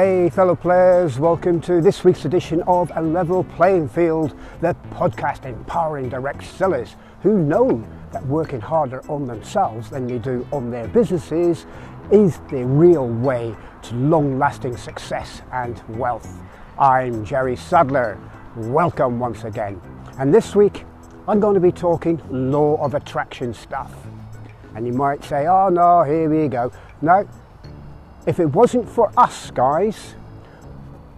Hey, fellow players, welcome to this week's edition of A Level Playing Field, the podcast empowering direct sellers who know that working harder on themselves than they do on their businesses is the real way to long lasting success and wealth. I'm Jerry Sadler. Welcome once again. And this week, I'm going to be talking law of attraction stuff. And you might say, oh no, here we go. No, if it wasn't for us guys,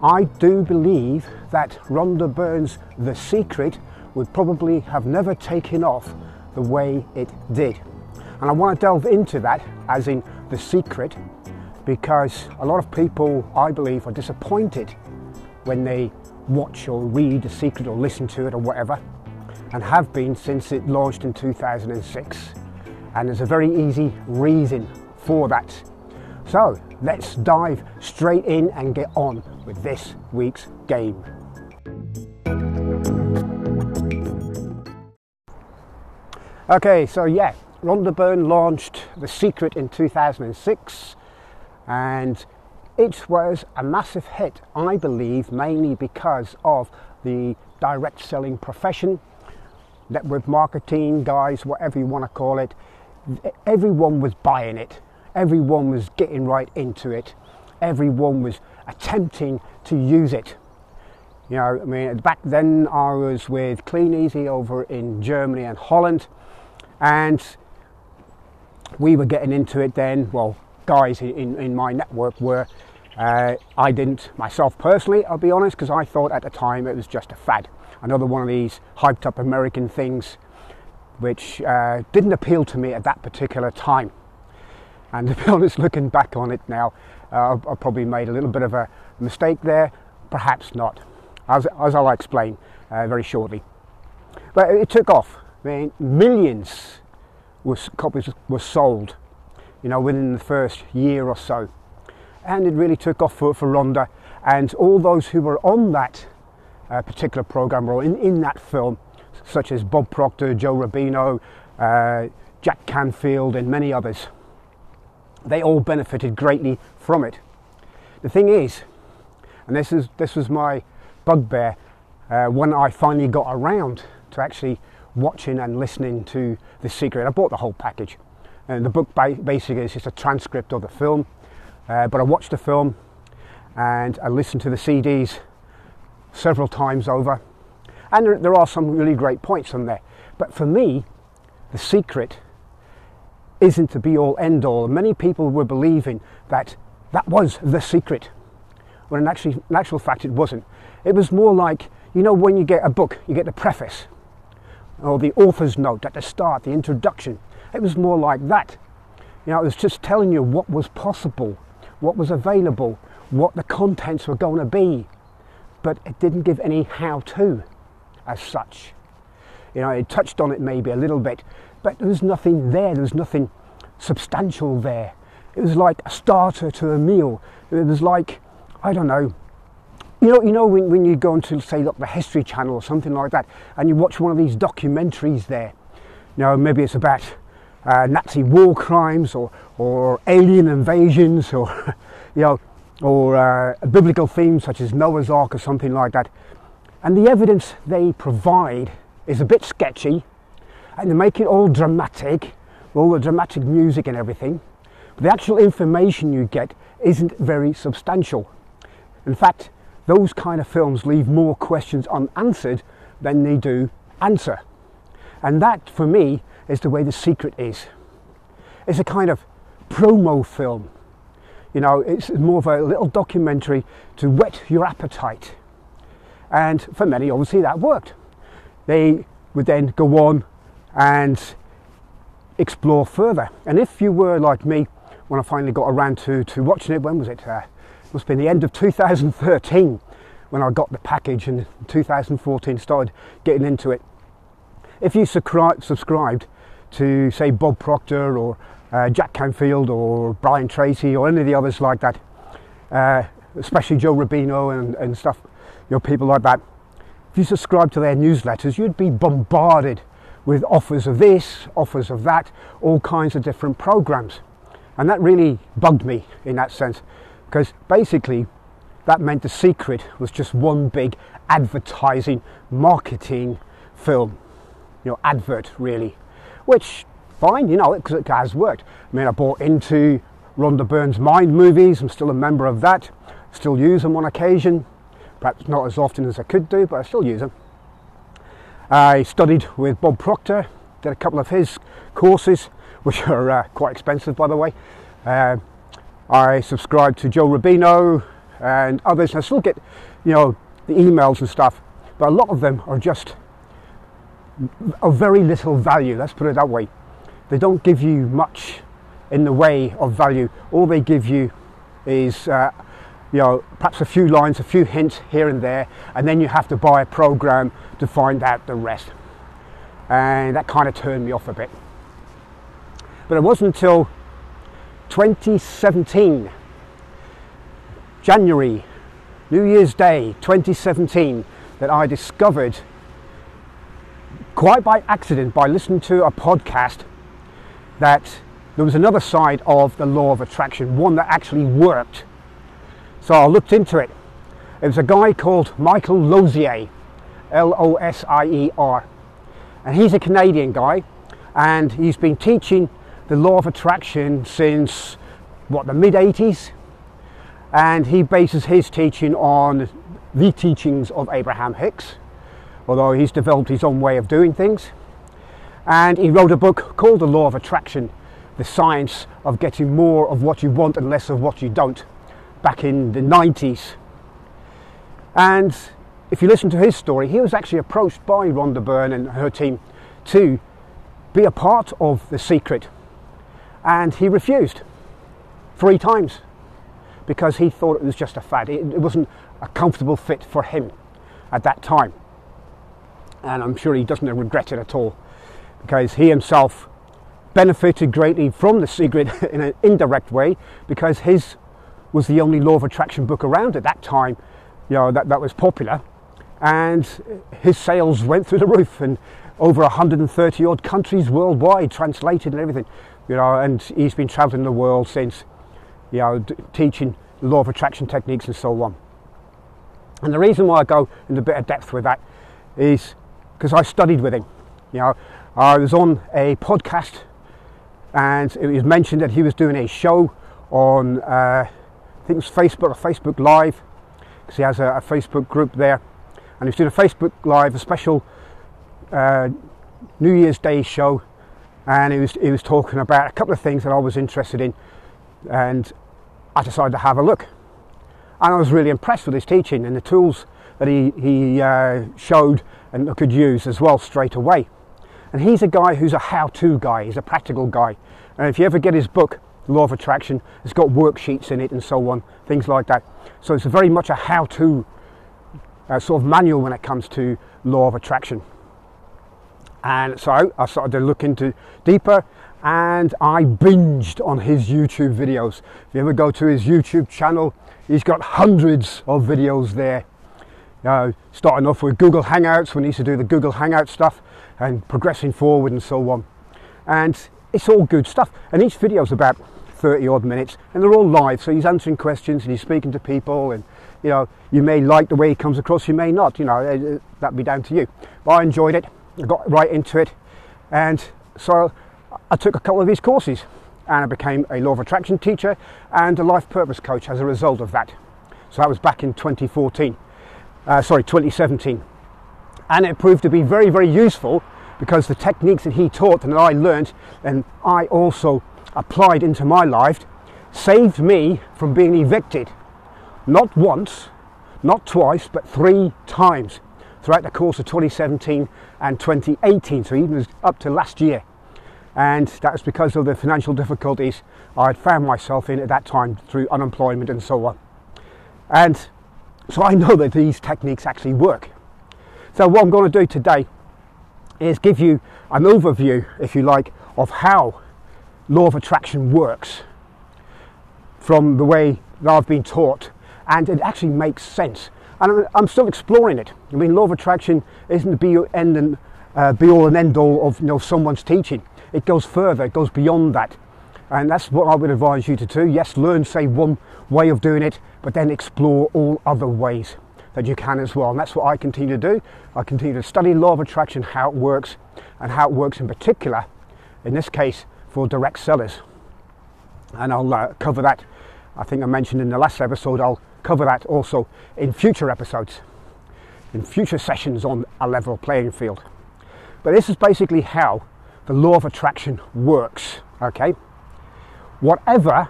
I do believe that Rhonda Byrne's The Secret would probably have never taken off the way it did. And I want to delve into that, as in The Secret, because a lot of people, I believe, are disappointed when they watch or read The Secret or listen to it or whatever, and have been since it launched in 2006. And there's a very easy reason for that. So let's dive straight in and get on with this week's game. Okay, so yeah, Rhonda Byrne launched The Secret in 2006 and it was a massive hit, I believe, mainly because of the direct selling profession, network marketing guys, whatever you want to call it. Everyone was buying it everyone was getting right into it. Everyone was attempting to use it. You know, I mean, back then I was with Kleeneze over in Germany and Holland, and we were getting into it then. Well, guys in, in my network were. Uh, I didn't myself personally, I'll be honest, because I thought at the time it was just a fad. Another one of these hyped up American things which uh, didn't appeal to me at that particular time. And to be honest, looking back on it now, uh, I've, probably made a little bit of a mistake there, perhaps not, as, as I'll explain uh, very shortly. But it took off. I mean, millions was, copies were sold, you know, within the first year or so. And it really took off for, for Rhonda. And all those who were on that uh, particular program or in, in that film, such as Bob Proctor, Joe Rubino, uh, Jack Canfield, and many others, they all benefited greatly from it. The thing is, and this is this was my bugbear uh, when I finally got around to actually watching and listening to The Secret. I bought the whole package, and the book basically is just a transcript of the film. Uh, but I watched the film and I listened to the CDs several times over, and there, there are some really great points on there. But for me, The Secret isn't the be all end all. Many people were believing that that was the secret, when in in actual fact it wasn't. It was more like, you know, when you get a book, you get the preface or the author's note at the start, the introduction. It was more like that. You know, it was just telling you what was possible, what was available, what the contents were going to be, but it didn't give any how to as such. You know, it touched on it maybe a little bit, but there was nothing there, there was nothing substantial there. It was like a starter to a meal. It was like, I don't know, you know, you know when, when you go into say like the History Channel or something like that, and you watch one of these documentaries there. You know, maybe it's about uh, Nazi war crimes or or alien invasions or you know or uh, a biblical themes such as Noah's Ark or something like that. And the evidence they provide is a bit sketchy, and they make it all dramatic, all the dramatic music and everything. But the actual information you get isn't very substantial. In fact, those kind of films leave more questions unanswered than they do answer. And that, for me, is the way the secret is. It's a kind of promo film. You know, it's more of a little documentary to whet your appetite. And for many, obviously, that worked. They would then go on and explore further. And if you were like me, when I finally got around to, to watching it, when was it? Uh, it must have been the end of 2013 when I got the package and 2014 started getting into it. If you subscribe subscribed to, say, Bob Proctor or uh, Jack Canfield or Brian Tracy or any of the others like that, uh, especially Joe Rubino and, and stuff, you know, people like that, if you subscribe to their newsletters, you'd be bombarded with offers of this, offers of that, all kinds of different programs. And that really bugged me in that sense, because basically that meant The Secret was just one big advertising, marketing film, you know, advert really, which fine, you know, because it has worked. I mean, I bought into Rhonda Byrne's Mind movies. I'm still a member of that. Still use them on occasion. Perhaps not as often as I could do, but I still use them. I studied with Bob Proctor, did a couple of his courses, which are uh, quite expensive, by the way. Uh, I subscribe to Joe Rubino and others, and I still get, you know, the emails and stuff, but a lot of them are just of very little value. Let's put it that way. They don't give you much in the way of value. All they give you is, uh, you know, perhaps a few lines, a few hints here and there, and then you have to buy a program to find out the rest. And that kind of turned me off a bit. But it wasn't until 2017, January, New Year's Day 2017, that I discovered, quite by accident, by listening to a podcast, that there was another side of the law of attraction, one that actually worked. So I looked into it. It was a guy called Michael Losier, L O S I E R. And he's a Canadian guy, and he's been teaching the law of attraction since what the mid 80s. And he bases his teaching on the teachings of Abraham Hicks, although he's developed his own way of doing things. And he wrote a book called The Law of Attraction the science of getting more of what you want and less of what you don't back in the 90s. And if you listen to his story, he was actually approached by Rhonda Byrne and her team to be a part of The Secret. And he refused three times because he thought it was just a fad. It, wasn't a comfortable fit for him at that time. And I'm sure he doesn't regret it at all because he himself benefited greatly from the secret in an indirect way because his was the only law of attraction book around at that time, you know, that, that was popular. And his sales went through the roof and over 130 odd countries worldwide, translated and everything, you know, and he's been traveling the world since, you know, d- teaching law of attraction techniques and so on. And the reason why I go into a bit of depth with that is because I studied with him. You know, I was on a podcast and it was mentioned that he was doing a show on uh, I think it was Facebook or Facebook Live because he has a, a, Facebook group there. And he was doing a Facebook Live a special uh, New Year's Day show. And he was he was talking about a couple of things that I was interested in. And I decided to have a look. And I was really impressed with his teaching and the tools that he, he uh, showed and could use as well straight away. And he's a guy who's a how to guy, he's a practical guy. And if you ever get his book, Law of Attraction, it's got worksheets in it and so on, things like that. So it's very much a how to uh, sort of manual when it comes to Law of Attraction. And so I started to look into deeper and I binged on his YouTube videos. If you ever go to his YouTube channel, he's got hundreds of videos there. Uh, starting off with Google Hangouts when he used to do the Google Hangout stuff and progressing forward and so on. And it's all good stuff. And each video is about 30 odd minutes and they're all live. So he's answering questions and he's speaking to people and you know, you may like the way he comes across, you may not, you know, uh, uh, that'd be down to you. But I enjoyed it, I got right into it. And so I took a couple of his courses and I became a law of attraction teacher and a life purpose coach as a result of that. So that was back in 2014, uh, sorry, 2017. And it proved to be very, very useful because the techniques that he taught and that I learned and I also applied into my life saved me from being evicted. Not once, not twice, but three times throughout the course of 2017 and 2018, so even up to last year. And that was because of the financial difficulties I had found myself in at that time through unemployment and so on. And so I know that these techniques actually work. So, what I'm going to do today is give you an overview, if you like, of how law of attraction works from the way that I've been taught, and it actually makes sense. And I'm still exploring it. I mean, law of attraction isn't the be end and uh, be all and end all of you know someone's teaching. It goes further. It goes beyond that. And that's what I would advise you to do. Yes, learn, say, one way of doing it, but then explore all other ways that you can as well. And that's what I continue to do. I continue to study law of attraction, how it works, and how it works in particular, in this case, for direct sellers. And I'll uh, cover that, I think I mentioned in the last episode, I'll cover that also in future episodes, in future sessions on a level playing field. But this is basically how the law of attraction works, okay? Whatever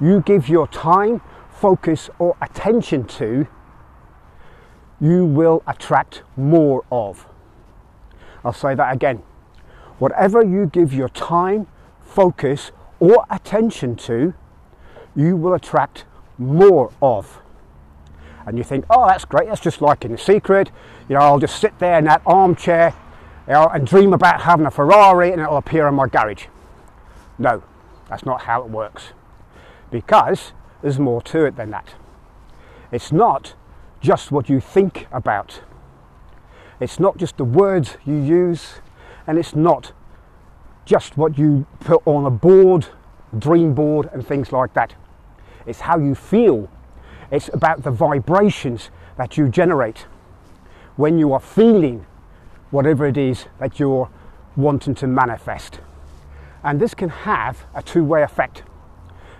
you give your time, focus, or attention to, you will attract more of. I'll say that again. Whatever you give your time, focus, or attention to, you will attract more of. And you think, oh, that's great, that's just like in The Secret. You know, I'll just sit there in that armchair you know, and dream about having a Ferrari and it'll appear in my garage. No, that's not how it works. Because there's more to it than that. It's not just what you think about. It's not just the words you use, and it's not just what you put on a board, dream board, and things like that. It's how you feel. It's about the vibrations that you generate when you are feeling whatever it is that you're wanting to manifest. And this can have a two way effect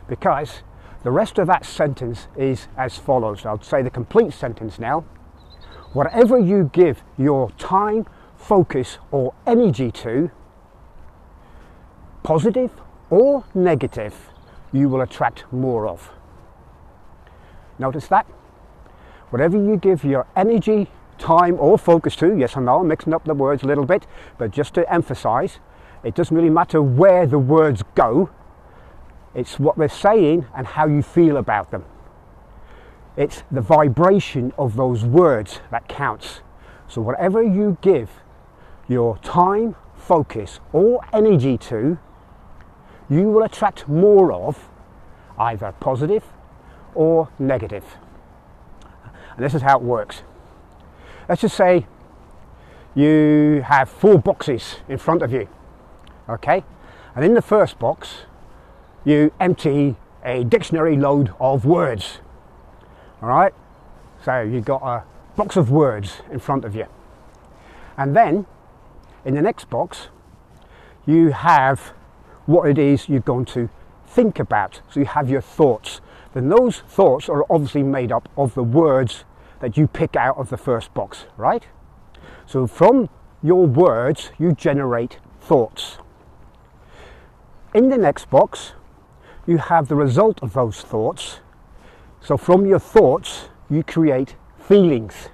because the rest of that sentence is as follows. I'll say the complete sentence now. Whatever you give your time, focus, or energy to, positive or negative, you will attract more of. Notice that? Whatever you give your energy, time, or focus to, yes, I know I'm mixing up the words a little bit, but just to emphasize, it doesn't really matter where the words go, it's what they're saying and how you feel about them. It's the vibration of those words that counts. So, whatever you give your time, focus, or energy to, you will attract more of either positive or negative. And this is how it works. Let's just say you have four boxes in front of you, okay? And in the first box, you empty a dictionary load of words. All right? So you've got a box of words in front of you. And then in the next box, you have what it is you're going to think about. So you have your thoughts. Then those thoughts are obviously made up of the words that you pick out of the first box, right? So from your words, you generate thoughts. In the next box, you have the result of those thoughts. So from your thoughts, you create feelings.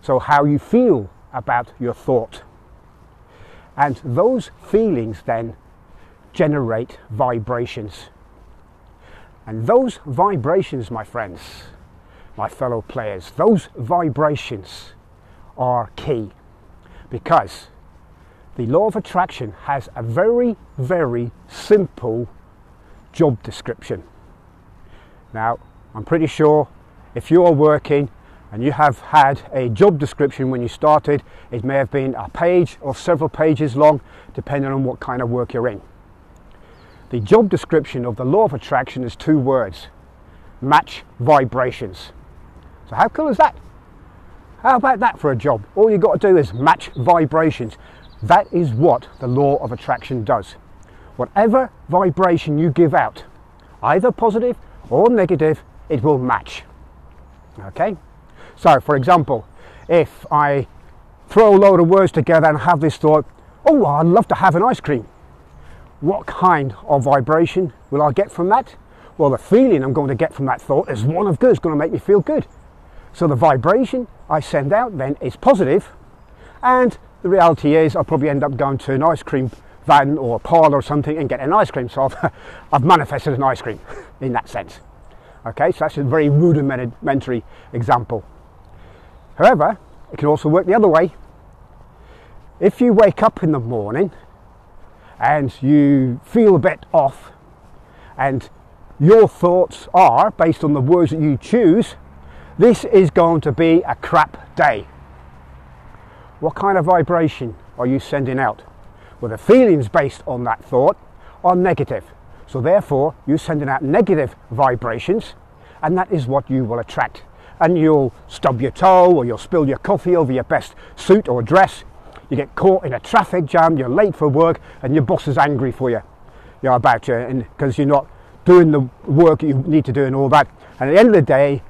So how you feel about your thought. And those feelings then generate vibrations. And those vibrations, my friends, my fellow players, those vibrations are key because the law of attraction has a very, very simple job description. Now, I'm pretty sure if you are working and you have had a job description when you started, it may have been a page or several pages long, depending on what kind of work you're in. The job description of the law of attraction is two words match vibrations. So, how cool is that? How about that for a job? All you've got to do is match vibrations. That is what the law of attraction does whatever vibration you give out, either positive or negative, it will match. Okay? So, for example, if I throw a load of words together and have this thought, oh, I'd love to have an ice cream. What kind of vibration will I get from that? Well, the feeling I'm going to get from that thought is one of good, it's going to make me feel good. So the vibration I send out then is positive, and the reality is I'll probably end up going to an ice cream van or a parlour or something and get an ice cream. So I've, I've manifested an ice cream in that sense. Okay, so that's a very rudimentary example. However, it can also work the other way. If you wake up in the morning and you feel a bit off, and your thoughts are based on the words that you choose, this is going to be a crap day. What kind of vibration are you sending out? Well, the feelings based on that thought are negative. So therefore, you're sending out negative vibrations, and that is what you will attract. And you'll stub your toe, or you'll spill your coffee over your best suit or dress. You get caught in a traffic jam, you're late for work, and your boss is angry for you, you know, about you, and because you're not doing the work you need to do and all that. And at the end of the day,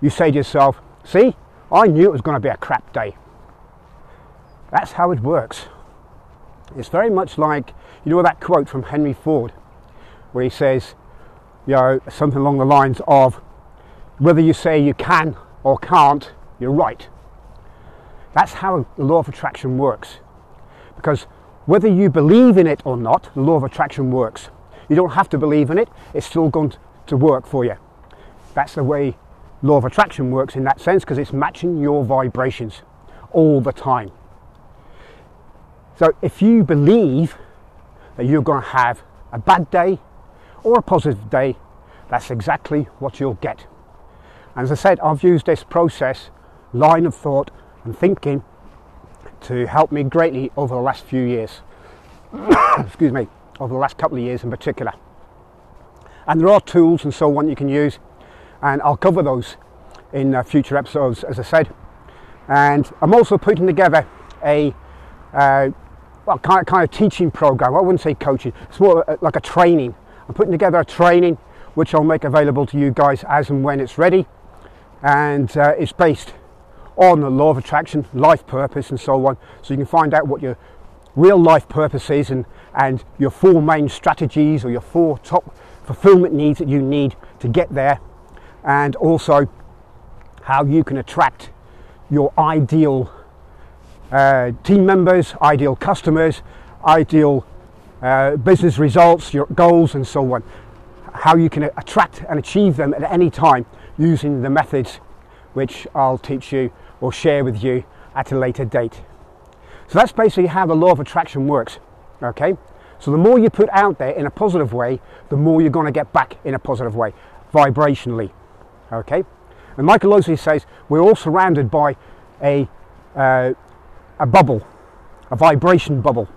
you say to yourself, "See, I knew it was going to be a crap day." That's how it works. It's very much like you know that quote from Henry Ford where he says, you know, something along the lines of, whether you say you can or can't, you're right. That's how the law of attraction works. Because whether you believe in it or not, the law of attraction works. You don't have to believe in it, it's still going to work for you. That's the way law of attraction works in that sense because it's matching your vibrations all the time. So if you believe that you're going to have a bad day or a positive day, that's exactly what you'll get. And as I said, I've used this process, line of thought and thinking, to help me greatly over the last few years. Excuse me, over the last couple of years in particular. And there are tools and so on you can use, and I'll cover those in uh, future episodes, as I said. And I'm also putting together a uh, well, kind of, kind of teaching program. I wouldn't say coaching, it's more like a training I'm putting together a training which I'll make available to you guys as and when it's ready. And uh, it's based on the law of attraction, life purpose, and so on. So you can find out what your real life purpose is and, and your four main strategies or your four top fulfillment needs that you need to get there. And also how you can attract your ideal uh, team members, ideal customers, ideal uh, business results, your goals, and so on. How you can attract and achieve them at any time using the methods which I'll teach you or share with you at a later date. So that's basically how the law of attraction works. Okay? So the more you put out there in a positive way, the more you're going to get back in a positive way, vibrationally. Okay? And Michael Losier says we're all surrounded by a, uh, a bubble, a vibration bubble.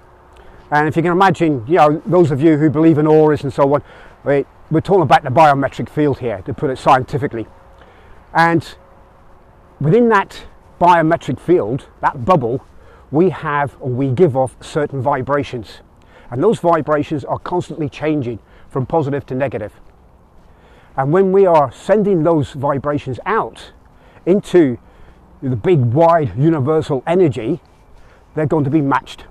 And if you can imagine, you know, those of you who believe in auras and so on, we're talking about the biometric field here, to put it scientifically. And within that biometric field, that bubble, we have or we give off certain vibrations. And those vibrations are constantly changing from positive to negative. And when we are sending those vibrations out into the big, wide, universal energy, they're going to be matched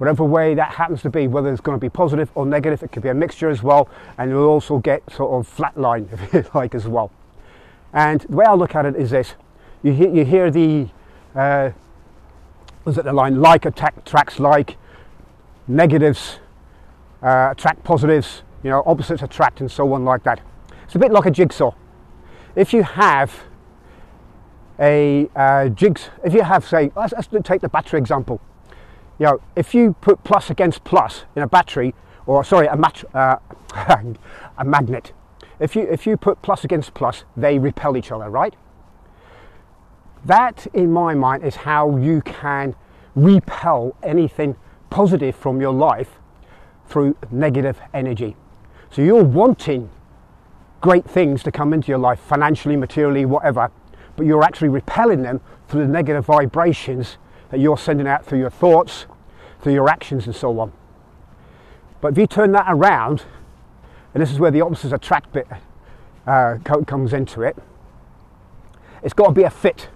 whatever way that happens to be, whether it's going to be positive or negative, it could be a mixture as well, and you'll also get sort of flat line, if you like, as well. And the way I look at it is this you hear, you hear the, uh, was it the line, like attack, attracts like, negatives uh, attract positives, you know, opposites attract, and so on, like that. It's a bit like a jigsaw. If you have a uh, jigs, if you have, say, let's, let's take the battery example you know, if you put plus against plus in a battery, or sorry, a, mat- uh, a magnet, if you, if you put plus against plus, they repel each other, right? That, in my mind, is how you can repel anything positive from your life through negative energy. So you're wanting great things to come into your life, financially, materially, whatever, but you're actually repelling them through the negative vibrations that you're sending out through your thoughts, through your actions, and so on. But if you turn that around, and this is where the opposites attract bit uh, comes into it, it's got to be a fit.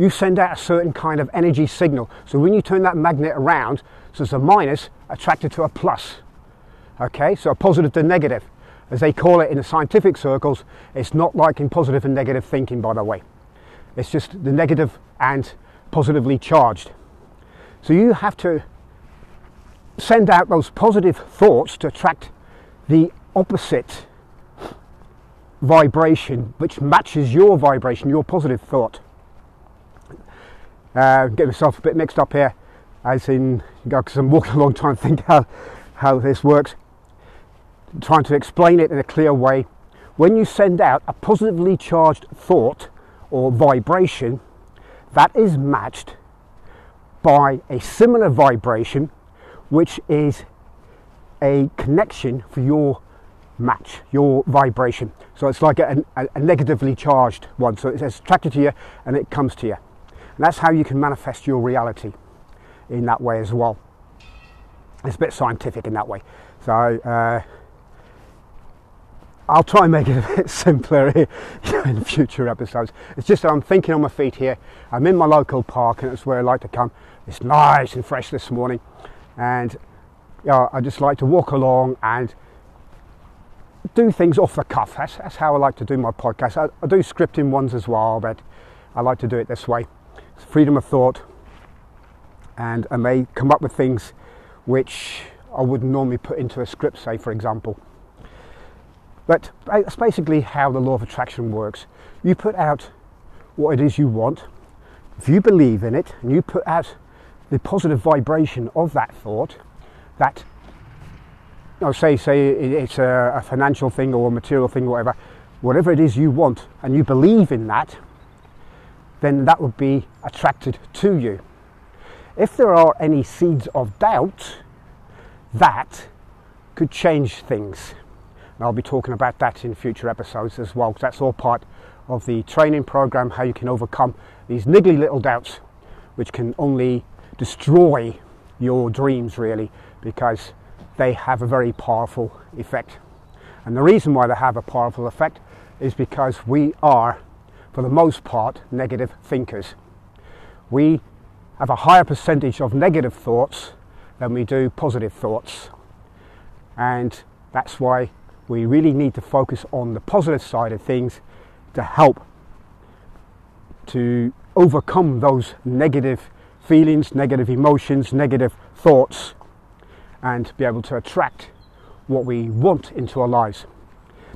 You send out a certain kind of energy signal. So when you turn that magnet around, so it's a minus attracted to a plus. Okay, so a positive to negative. As they call it in the scientific circles, it's not like in positive and negative thinking, by the way. It's just the negative and positively charged. So you have to send out those positive thoughts to attract the opposite vibration which matches your vibration, your positive thought. Uh, get myself a bit mixed up here, as in, because I'm walking a long time thinking how, how this works. Trying to explain it in a clear way. When you send out a positively charged thought or vibration, that is matched by a similar vibration which is a connection for your match, your vibration. So it's like a, a, a negatively charged one. So it's attracted to you and it comes to you. And that's how you can manifest your reality in that way as well. It's a bit scientific in that way. So uh, I'll try and make it a bit simpler in future episodes. It's just that I'm thinking on my feet here. I'm in my local park and it's where I like to come. It's nice and fresh this morning. And you know, I just like to walk along and do things off the cuff. That's, that's how I like to do my podcast. I, I, do scripting ones as well, but I like to do it this way. Freedom of thought, and I may come up with things which I wouldn't normally put into a script, say for example. But that's basically how the law of attraction works. You put out what it is you want. If you believe in it, and you put out the positive vibration of that thought, that know, say say it's a, a financial thing or a material thing or whatever, whatever it is you want, and you believe in that, then that would be attracted to you. If there are any seeds of doubt, that could change things. And I'll be talking about that in future episodes as well, because that's all part of the training program how you can overcome these niggly little doubts, which can only destroy your dreams, really, because they have a very powerful effect. And the reason why they have a powerful effect is because we are, for the most part, negative thinkers. We have a higher percentage of negative thoughts than we do positive thoughts. And that's why we really need to focus on the positive side of things to help to overcome those negative feelings, negative emotions, negative thoughts and be able to attract what we want into our lives.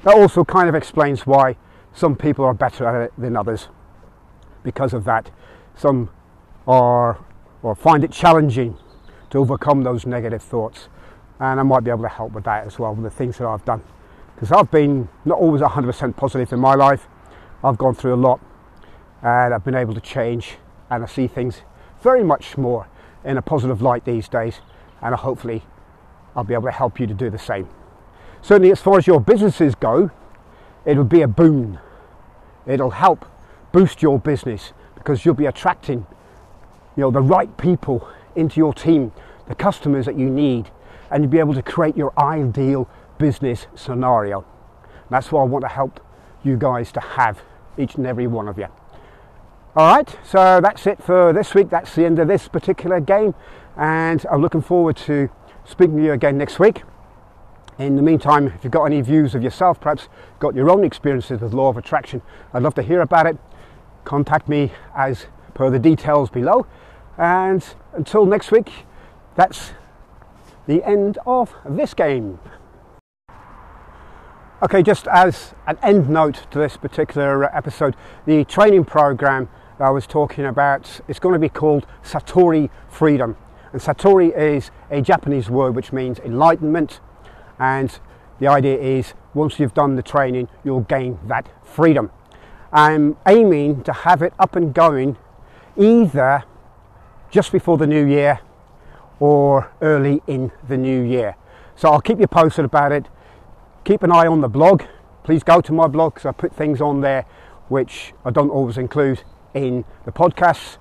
That also kind of explains why some people are better at it than others. Because of that, some are or find it challenging to overcome those negative thoughts, and I might be able to help with that as well with the things that I've done. Because I've been not always 100% positive in my life, I've gone through a lot, and I've been able to change, and I see things very much more in a positive light these days, and hopefully I'll be able to help you to do the same. Certainly, as far as your businesses go, it would be a boon. It'll help boost your business because you'll be attracting, you know, the right people into your team, the customers that you need, and you'll be able to create your ideal business scenario. That's what I want to help you guys to have, each and every one of you. All right, so that's it for this week. That's the end of this particular game, and I'm looking forward to speaking to you again next week. In the meantime, if you've got any views of yourself, perhaps got your own experiences with law of attraction, I'd love to hear about it. Contact me as per the details below. And until next week, that's the end of this game. Okay, just as an end note to this particular episode, the training program I was talking about is going to be called Satori Freedom. And Satori is a Japanese word which means enlightenment. And the idea is once you've done the training, you'll gain that freedom. I'm aiming to have it up and going either just before the new year or early in the new year. So I'll keep you posted about it. Keep an eye on the blog. Please go to my blog because I put things on there which I don't always include in the podcasts.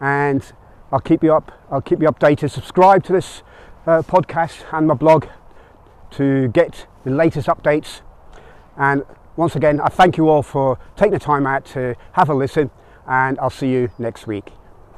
And I'll keep you up. I'll keep you updated. Subscribe to this uh, podcast and my blog to get the latest updates. And once again, I thank you all for taking the time out to have a listen, and I'll see you next week.